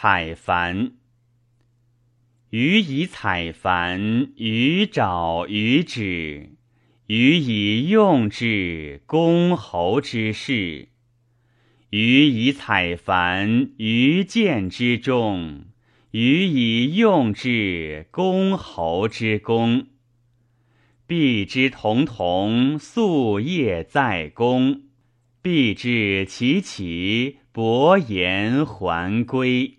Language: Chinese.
采蘩。予以采蘩，予爪，予指，予以用之，公侯之事。予以采蘩，于剑之众；予以用之，公侯之功。必之同同，夙夜在公。必至其其，伯言还归。